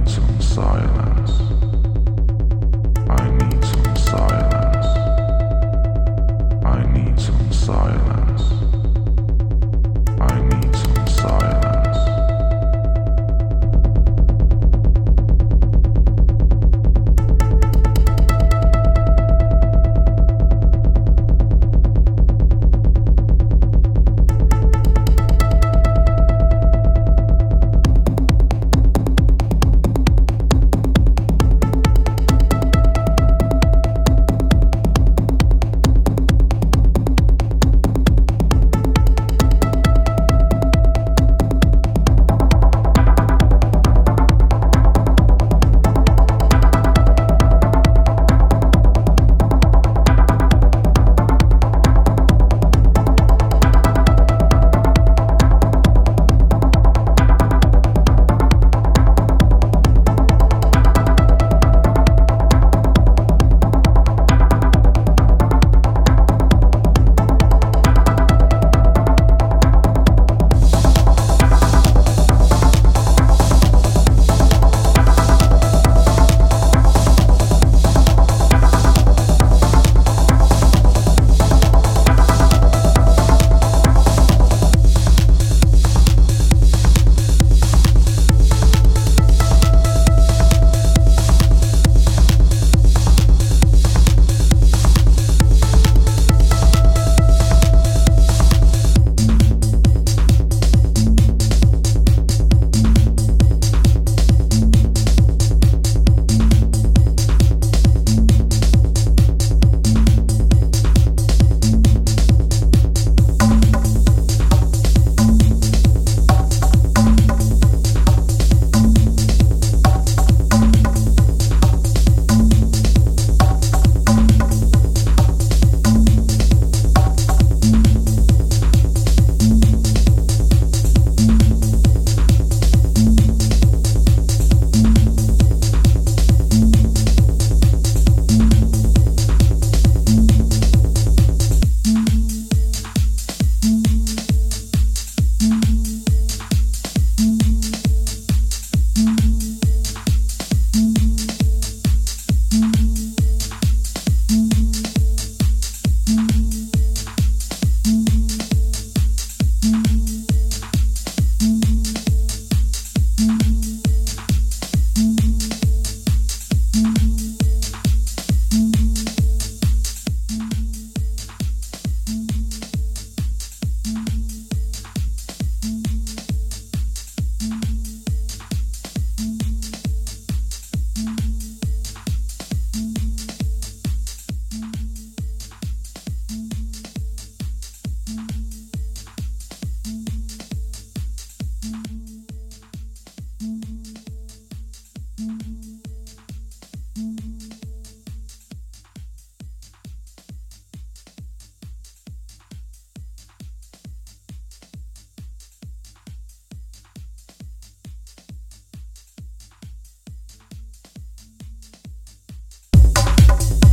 need some silence.